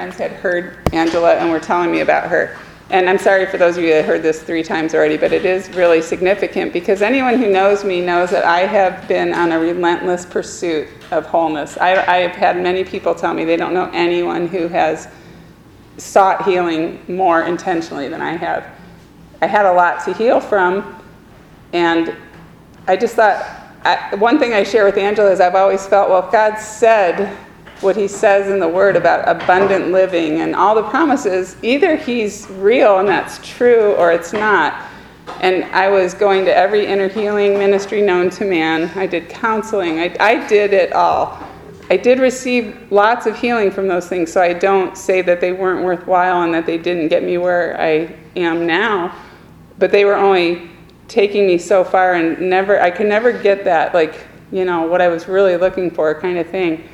friends had heard Angela and were telling me about her. And I'm sorry for those of you that heard this three times already, but it is really significant because anyone who knows me knows that I have been on a relentless pursuit of wholeness. I, I have had many people tell me they don't know anyone who has sought healing more intentionally than I have. I had a lot to heal from, and I just thought I, one thing I share with Angela is I've always felt, well, if God said what he says in the word about abundant living and all the promises, either he's real and that's true or it's not. And I was going to every inner healing ministry known to man. I did counseling. I, I did it all. I did receive lots of healing from those things, so I don't say that they weren't worthwhile and that they didn't get me where I am now. But they were only taking me so far, and never, I could never get that, like, you know, what I was really looking for kind of thing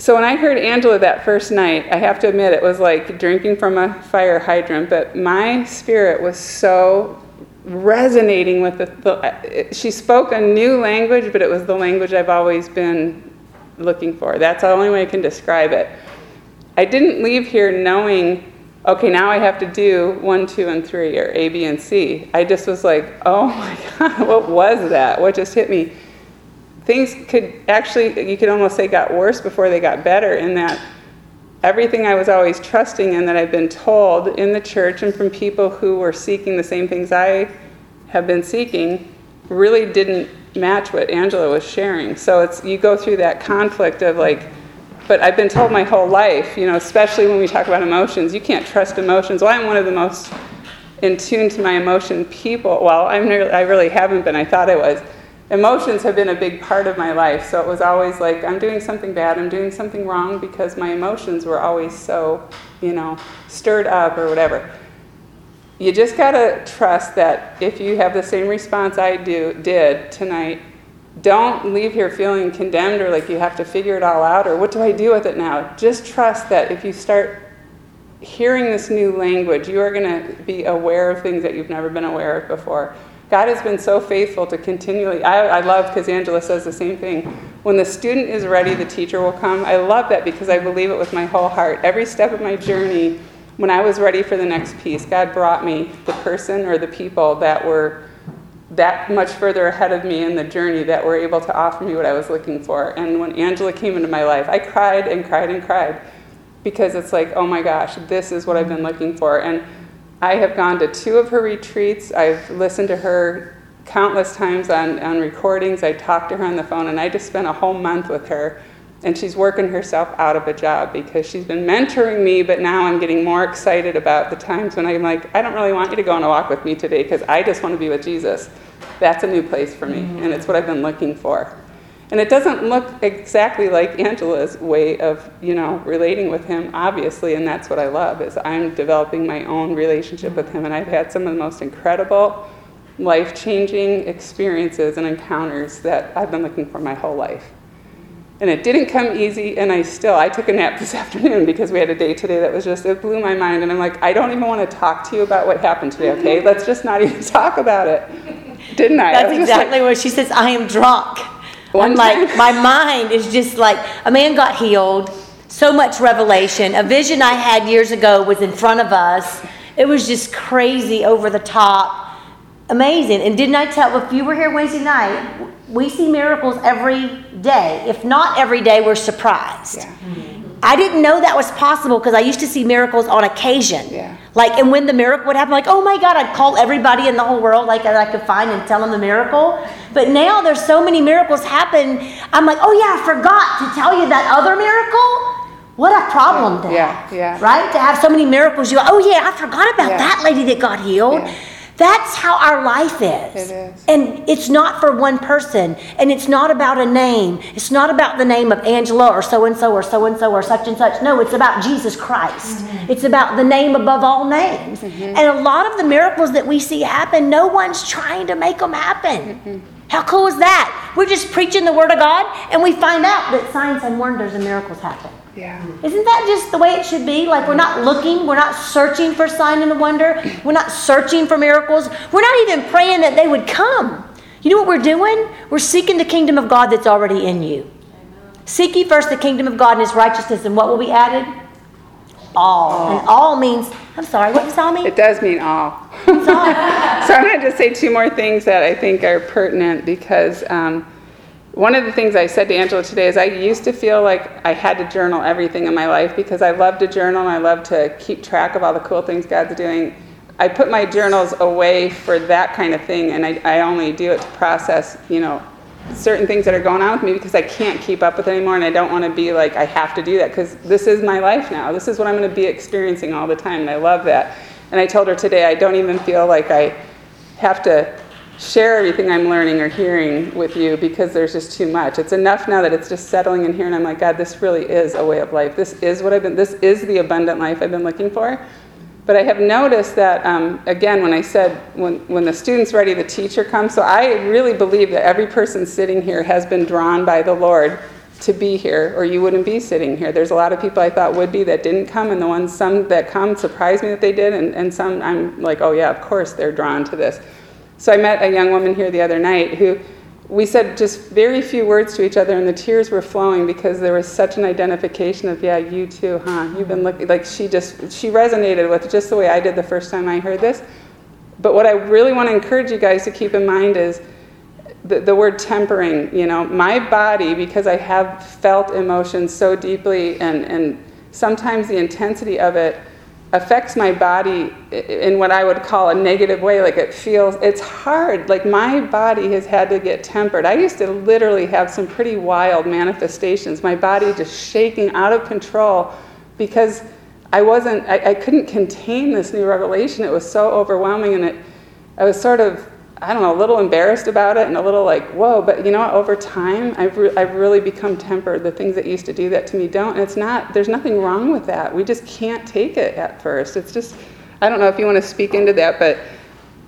so when I heard Angela that first night, I have to admit it was like drinking from a fire hydrant, but my spirit was so resonating with the, the, she spoke a new language, but it was the language I've always been looking for. That's the only way I can describe it. I didn't leave here knowing, okay, now I have to do one, two, and three, or A, B, and C. I just was like, oh my God, what was that? What just hit me? Things could actually, you could almost say, got worse before they got better, in that everything I was always trusting in that I've been told in the church and from people who were seeking the same things I have been seeking really didn't match what Angela was sharing. So it's you go through that conflict of like, but I've been told my whole life, you know, especially when we talk about emotions, you can't trust emotions. Well, I'm one of the most in tune to my emotion people. Well, I'm really, I really haven't been. I thought I was emotions have been a big part of my life. So it was always like, I'm doing something bad, I'm doing something wrong because my emotions were always so, you know, stirred up or whatever. You just got to trust that if you have the same response I do, did tonight, don't leave here feeling condemned or like you have to figure it all out or what do I do with it now? Just trust that if you start hearing this new language, you are going to be aware of things that you've never been aware of before. God has been so faithful to continually. I, I love because Angela says the same thing. When the student is ready, the teacher will come. I love that because I believe it with my whole heart. Every step of my journey, when I was ready for the next piece, God brought me the person or the people that were that much further ahead of me in the journey that were able to offer me what I was looking for. And when Angela came into my life, I cried and cried and cried because it's like, oh my gosh, this is what I've been looking for. And I have gone to two of her retreats. I've listened to her countless times on, on recordings. I talked to her on the phone, and I just spent a whole month with her. And she's working herself out of a job because she's been mentoring me, but now I'm getting more excited about the times when I'm like, I don't really want you to go on a walk with me today because I just want to be with Jesus. That's a new place for me, mm-hmm. and it's what I've been looking for. And it doesn't look exactly like Angela's way of, you know, relating with him, obviously, and that's what I love, is I'm developing my own relationship with him, and I've had some of the most incredible, life-changing experiences and encounters that I've been looking for my whole life. And it didn't come easy, and I still, I took a nap this afternoon because we had a day today that was just, it blew my mind, and I'm like, I don't even want to talk to you about what happened today, okay? Let's just not even talk about it. Didn't I? That's I exactly like, what she says, I am drunk. One I'm like, my mind is just like, a man got healed, so much revelation. A vision I had years ago was in front of us. It was just crazy, over the top, amazing. And didn't I tell, if you were here Wednesday night, we see miracles every day. If not every day, we're surprised. Yeah. Mm-hmm. I didn't know that was possible because I used to see miracles on occasion. Yeah. Like, and when the miracle would happen, like, oh my God, I'd call everybody in the whole world like that I could find and tell them the miracle. But now there's so many miracles happen. I'm like, oh yeah, I forgot to tell you that other miracle. What a problem yeah, to have. Yeah, yeah. Right? To have so many miracles. You go, oh yeah, I forgot about yeah. that lady that got healed. Yeah. That's how our life is. It is. And it's not for one person. And it's not about a name. It's not about the name of Angela or so and so or so and so or such and such. No, it's about Jesus Christ. Mm-hmm. It's about the name above all names. Mm-hmm. And a lot of the miracles that we see happen, no one's trying to make them happen. Mm-hmm. How cool is that? We're just preaching the Word of God and we find out that signs and wonders and miracles happen. Yeah. Isn't that just the way it should be? Like we're not looking, we're not searching for sign and wonder, we're not searching for miracles, we're not even praying that they would come. You know what we're doing? We're seeking the kingdom of God that's already in you. Seek ye first the kingdom of God and his righteousness, and what will be added? all. And all means, I'm sorry, what does all mean? It does mean all. All. So I'm going to just say two more things that I think are pertinent because um, one of the things I said to Angela today is I used to feel like I had to journal everything in my life because I love to journal and I love to keep track of all the cool things God's doing. I put my journals away for that kind of thing and I, I only do it to process, you know, certain things that are going on with me because I can't keep up with it anymore and I don't want to be like I have to do that because this is my life now. This is what I'm going to be experiencing all the time and I love that. And I told her today I don't even feel like I have to share everything I'm learning or hearing with you because there's just too much. It's enough now that it's just settling in here and I'm like, God, this really is a way of life. This is what I've been, this is the abundant life I've been looking for. But I have noticed that, um, again, when I said when, when the student's ready, the teacher comes. So I really believe that every person sitting here has been drawn by the Lord to be here, or you wouldn't be sitting here. There's a lot of people I thought would be that didn't come, and the ones, some that come surprised me that they did, and, and some I'm like, oh yeah, of course they're drawn to this. So I met a young woman here the other night who we said just very few words to each other, and the tears were flowing because there was such an identification of, yeah, you too, huh? You've been looking, like she just, she resonated with just the way I did the first time I heard this. But what I really want to encourage you guys to keep in mind is the, the word tempering. You know, my body, because I have felt emotions so deeply, and, and sometimes the intensity of it affects my body in what I would call a negative way. Like it feels, it's hard. Like my body has had to get tempered. I used to literally have some pretty wild manifestations. My body just shaking out of control because I wasn't, I, I couldn't contain this new revelation. It was so overwhelming and it, I was sort of I don't know, a little embarrassed about it and a little like, whoa, but you know what, over time, I've, re- I've really become tempered. The things that used to do that to me don't. And it's not, there's nothing wrong with that. We just can't take it at first. It's just, I don't know if you want to speak into that, but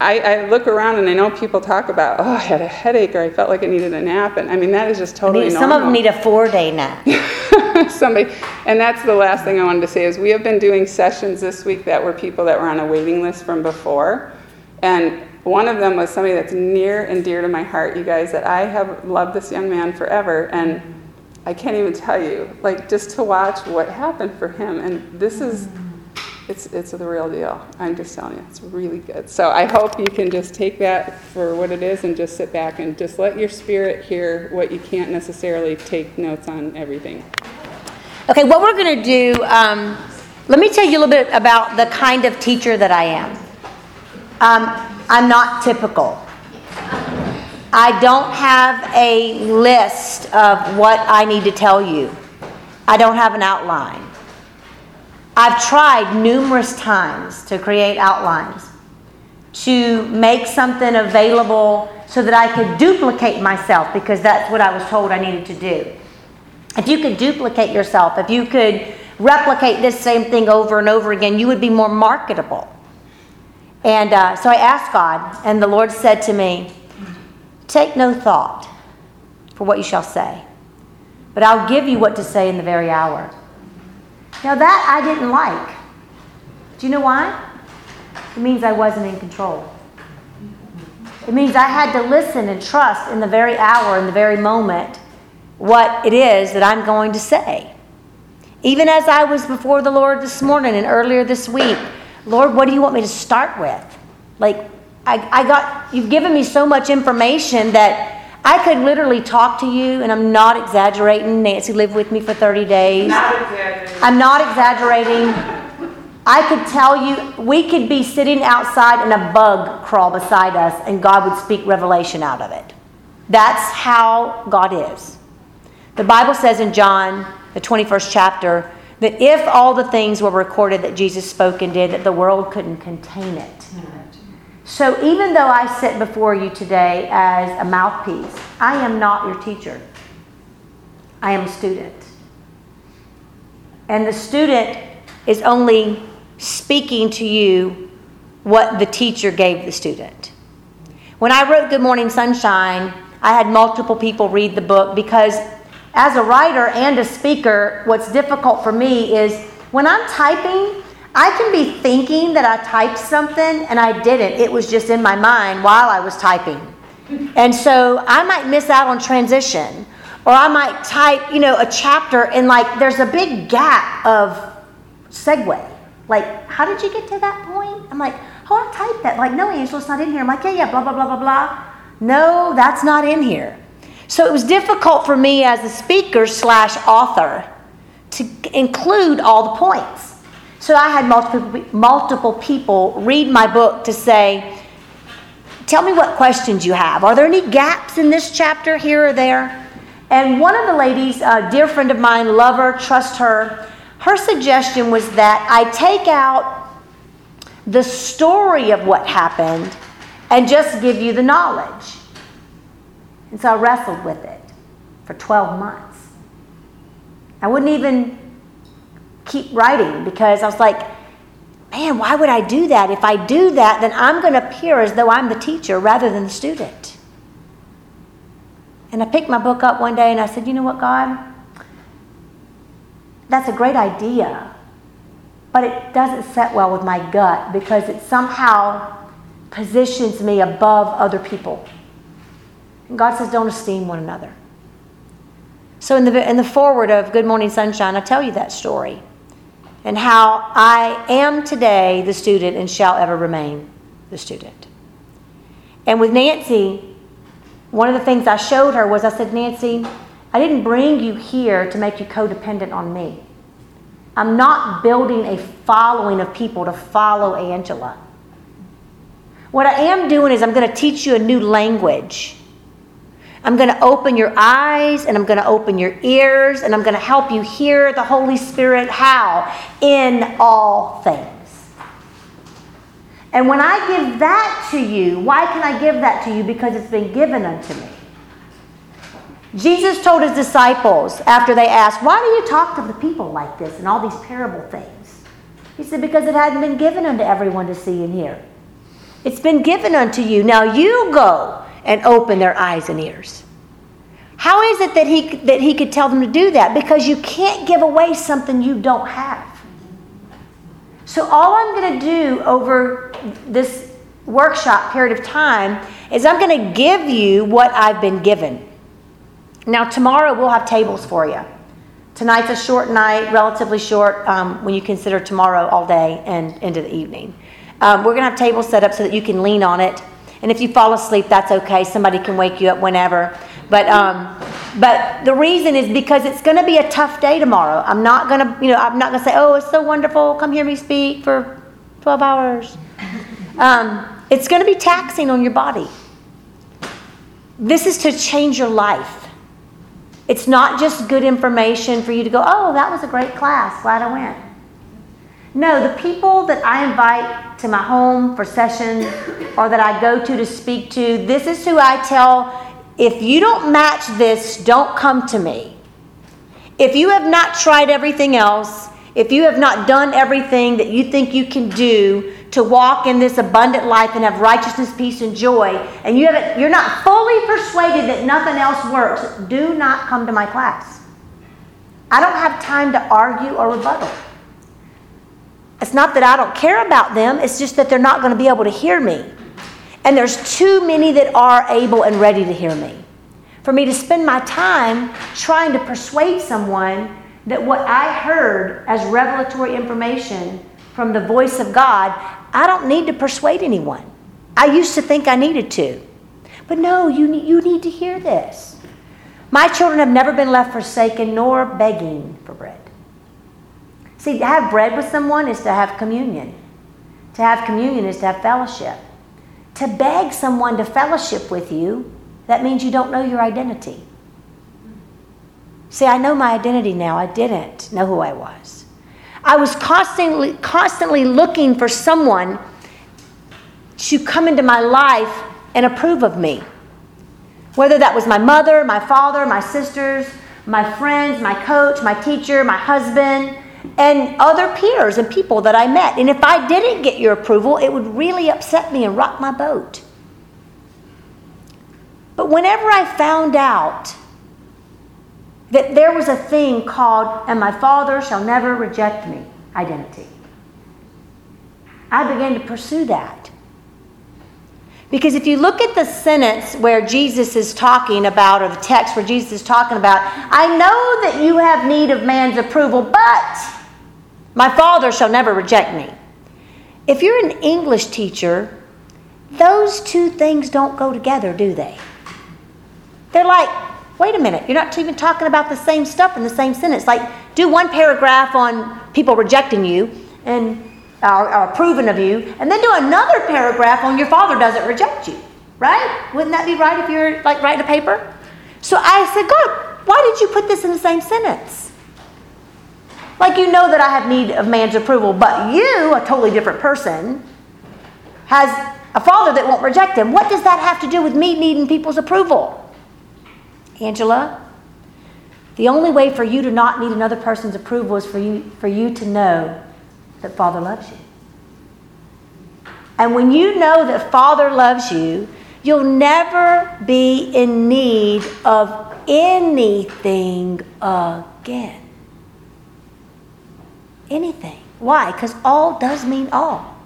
I, I look around and I know people talk about, oh, I had a headache or I felt like I needed a nap. And I mean, that is just totally Some normal. of them need a four day nap. Somebody, and that's the last thing I wanted to say is we have been doing sessions this week that were people that were on a waiting list from before. And one of them was somebody that's near and dear to my heart, you guys, that I have loved this young man forever. And I can't even tell you, like, just to watch what happened for him. And this is, it's, it's the real deal. I'm just telling you, it's really good. So I hope you can just take that for what it is and just sit back and just let your spirit hear what you can't necessarily take notes on everything. Okay, what we're going to do, um, let me tell you a little bit about the kind of teacher that I am. Um, I'm not typical. I don't have a list of what I need to tell you. I don't have an outline. I've tried numerous times to create outlines, to make something available so that I could duplicate myself because that's what I was told I needed to do. If you could duplicate yourself, if you could replicate this same thing over and over again, you would be more marketable. And uh, so I asked God, and the Lord said to me, Take no thought for what you shall say, but I'll give you what to say in the very hour. Now, that I didn't like. Do you know why? It means I wasn't in control. It means I had to listen and trust in the very hour, in the very moment, what it is that I'm going to say. Even as I was before the Lord this morning and earlier this week, Lord, what do you want me to start with? Like, I, I got, you've given me so much information that I could literally talk to you, and I'm not exaggerating. Nancy lived with me for 30 days. Not. I'm not exaggerating. I could tell you, we could be sitting outside and a bug crawl beside us, and God would speak revelation out of it. That's how God is. The Bible says in John, the 21st chapter, that if all the things were recorded that Jesus spoke and did, that the world couldn't contain it. So even though I sit before you today as a mouthpiece, I am not your teacher. I am a student. And the student is only speaking to you what the teacher gave the student. When I wrote Good Morning Sunshine, I had multiple people read the book because as a writer and a speaker, what's difficult for me is when I'm typing, I can be thinking that I typed something and I didn't. It was just in my mind while I was typing. And so I might miss out on transition. Or I might type, you know, a chapter and like there's a big gap of segue. Like, how did you get to that point? I'm like, oh, I typed that. Like, no, Angela, it's not in here. I'm like, yeah, yeah, blah, blah, blah, blah, blah. No, that's not in here. So it was difficult for me as a speaker slash author to include all the points. So I had multiple, multiple people read my book to say, tell me what questions you have. Are there any gaps in this chapter here or there? And one of the ladies, a dear friend of mine, love her, trust her, her suggestion was that I take out the story of what happened and just give you the knowledge. And so I wrestled with it for 12 months. I wouldn't even keep writing because I was like, man, why would I do that? If I do that, then I'm going to appear as though I'm the teacher rather than the student. And I picked my book up one day and I said, you know what, God? That's a great idea, but it doesn't set well with my gut because it somehow positions me above other people. God says, don't esteem one another. So, in the, in the foreword of Good Morning Sunshine, I tell you that story and how I am today the student and shall ever remain the student. And with Nancy, one of the things I showed her was I said, Nancy, I didn't bring you here to make you codependent on me. I'm not building a following of people to follow Angela. What I am doing is I'm going to teach you a new language. I'm going to open your eyes and I'm going to open your ears and I'm going to help you hear the Holy Spirit how? In all things. And when I give that to you, why can I give that to you? Because it's been given unto me. Jesus told his disciples after they asked, Why do you talk to the people like this and all these parable things? He said, Because it hadn't been given unto everyone to see and hear. It's been given unto you. Now you go and open their eyes and ears. How is it that he, that he could tell them to do that? Because you can't give away something you don't have. So, all I'm going to do over this workshop period of time is I'm going to give you what I've been given. Now, tomorrow we'll have tables for you. Tonight's a short night, relatively short um, when you consider tomorrow all day and into the evening. Um, we're going to have tables set up so that you can lean on it. And if you fall asleep, that's okay. Somebody can wake you up whenever. But um, but the reason is because it's going to be a tough day tomorrow. I'm not going to, you know, I'm not going to say, oh, it's so wonderful. Come hear me speak for 12 hours. Um, it's going to be taxing on your body. This is to change your life. It's not just good information for you to go, oh, that was a great class. Glad I went. No, the people that I invite to my home for sessions or that I go to to speak to, this is who I tell if you don't match this, don't come to me. If you have not tried everything else, if you have not done everything that you think you can do to walk in this abundant life and have righteousness, peace, and joy, and you haven't, you're not fully persuaded that nothing else works, do not come to my class. I don't have time to argue or rebuttal. It's not that I don't care about them, it's just that they're not going to be able to hear me. And there's too many that are able and ready to hear me. For me to spend my time trying to persuade someone that what I heard as revelatory information from the voice of God, I don't need to persuade anyone. I used to think I needed to. But no, you you need to hear this. My children have never been left forsaken nor begging for bread. See, to have bread with someone is to have communion. To have communion is to have fellowship. To beg someone to fellowship with you, that means you don't know your identity. See, I know my identity now. I didn't know who I was. I was constantly, constantly looking for someone to come into my life and approve of me. Whether that was my mother, my father, my sisters, my friends, my coach, my teacher, my husband, and other peers and people that I met. And if I didn't get your approval, it would really upset me and rock my boat. But whenever I found out that there was a thing called, and my father shall never reject me identity, I began to pursue that. Because if you look at the sentence where Jesus is talking about, or the text where Jesus is talking about, I know that you have need of man's approval, but My Father shall never reject me. If you're an English teacher, those two things don't go together, do they? They're like, wait a minute, you're not even talking about the same stuff in the same sentence. Like, do one paragraph on people rejecting you and are, are approving of you, and then do another paragraph on your father doesn't reject you, right? Wouldn't that be right if you're like writing a paper? So I said, God, why did you put this in the same sentence? Like you know that I have need of man's approval, but you, a totally different person, has a father that won't reject him. What does that have to do with me needing people's approval? Angela, the only way for you to not need another person's approval is for you, for you to know that Father loves you. And when you know that Father loves you, you'll never be in need of anything again. Anything. Why? Because all does mean all.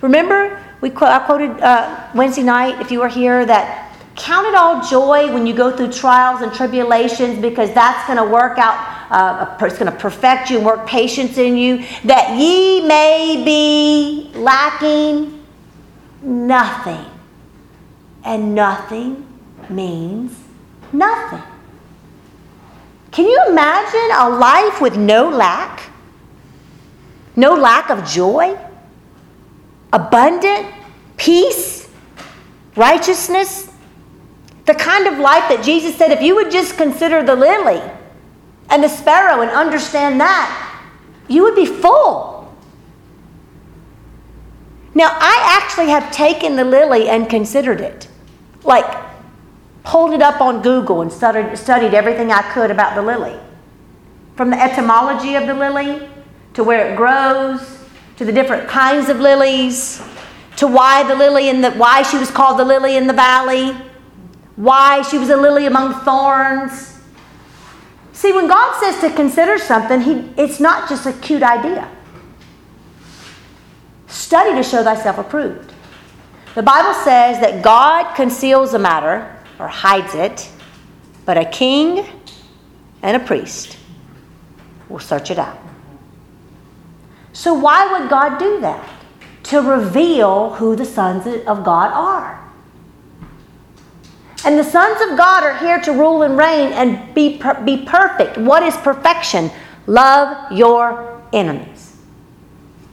Remember, we I quoted uh, Wednesday night, if you were here, that Count it all joy when you go through trials and tribulations because that's going to work out, uh, it's going to perfect you and work patience in you, that ye may be lacking nothing. And nothing means nothing. Can you imagine a life with no lack? No lack of joy? Abundant peace? Righteousness? The kind of life that Jesus said, if you would just consider the lily and the sparrow and understand that, you would be full. Now, I actually have taken the lily and considered it. Like, pulled it up on Google and studied, studied everything I could about the lily. From the etymology of the lily to where it grows to the different kinds of lilies to why the lily in the why she was called the lily in the valley why she was a lily among thorns. See, when God says to consider something, he, it's not just a cute idea. Study to show thyself approved. The Bible says that God conceals a matter or hides it, but a king and a priest will search it out. So, why would God do that? To reveal who the sons of God are. And the sons of God are here to rule and reign and be, per- be perfect. What is perfection? Love your enemies.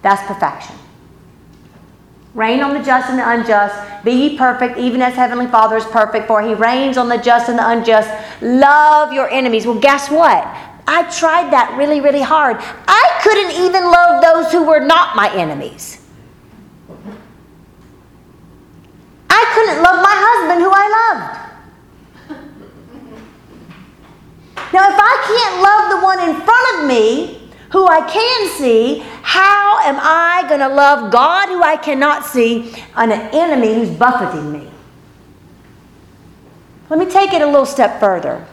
That's perfection. Rain on the just and the unjust. Be ye perfect, even as Heavenly Father is perfect, for he rains on the just and the unjust. Love your enemies. Well, guess what? I tried that really, really hard. I couldn't even love those who were not my enemies. I couldn't love my husband who I loved. Now, if I can't love the one in front of me, who I can see, how am I going to love God who I cannot see and an enemy who's buffeting me? Let me take it a little step further.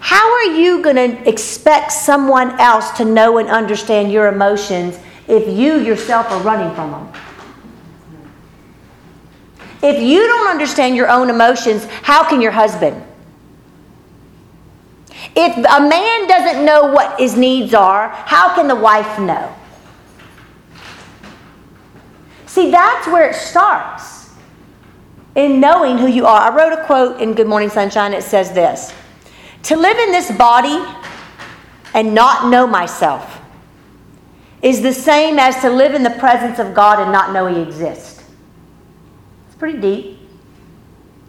How are you going to expect someone else to know and understand your emotions if you yourself are running from them? If you don't understand your own emotions, how can your husband? If a man doesn't know what his needs are, how can the wife know? See, that's where it starts in knowing who you are. I wrote a quote in Good Morning Sunshine. It says this To live in this body and not know myself is the same as to live in the presence of God and not know He exists It's pretty deep.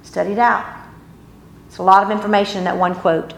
Studied out. It's a lot of information in that one quote.